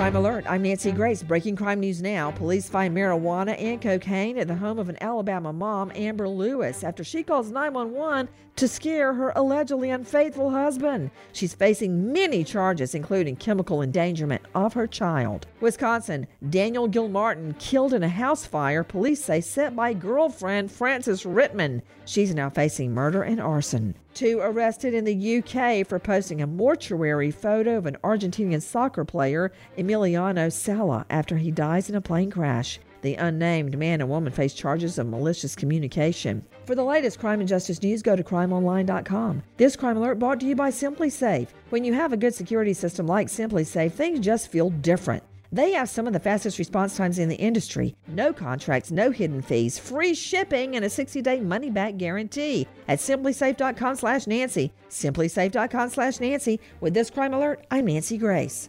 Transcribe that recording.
Crime mm-hmm. Alert. I'm Nancy mm-hmm. Grace. Breaking crime news now. Police find marijuana and cocaine at the home of an Alabama mom, Amber Lewis, after she calls 911 to scare her allegedly unfaithful husband. She's facing many charges, including chemical endangerment of her child. Wisconsin, Daniel Gilmartin killed in a house fire, police say set by girlfriend Frances Rittman. She's now facing murder and arson. Two arrested in the UK for posting a mortuary photo of an Argentinian soccer player, Emiliano Sala, after he dies in a plane crash. The unnamed man and woman face charges of malicious communication. For the latest crime and justice news, go to crimeonline.com. This crime alert brought to you by SimpliSafe. When you have a good security system like SimpliSafe, things just feel different. They have some of the fastest response times in the industry. No contracts, no hidden fees, free shipping, and a 60-day money-back guarantee at simplisafe.com slash Nancy. Simplisafe.com slash Nancy. With this crime alert, I'm Nancy Grace.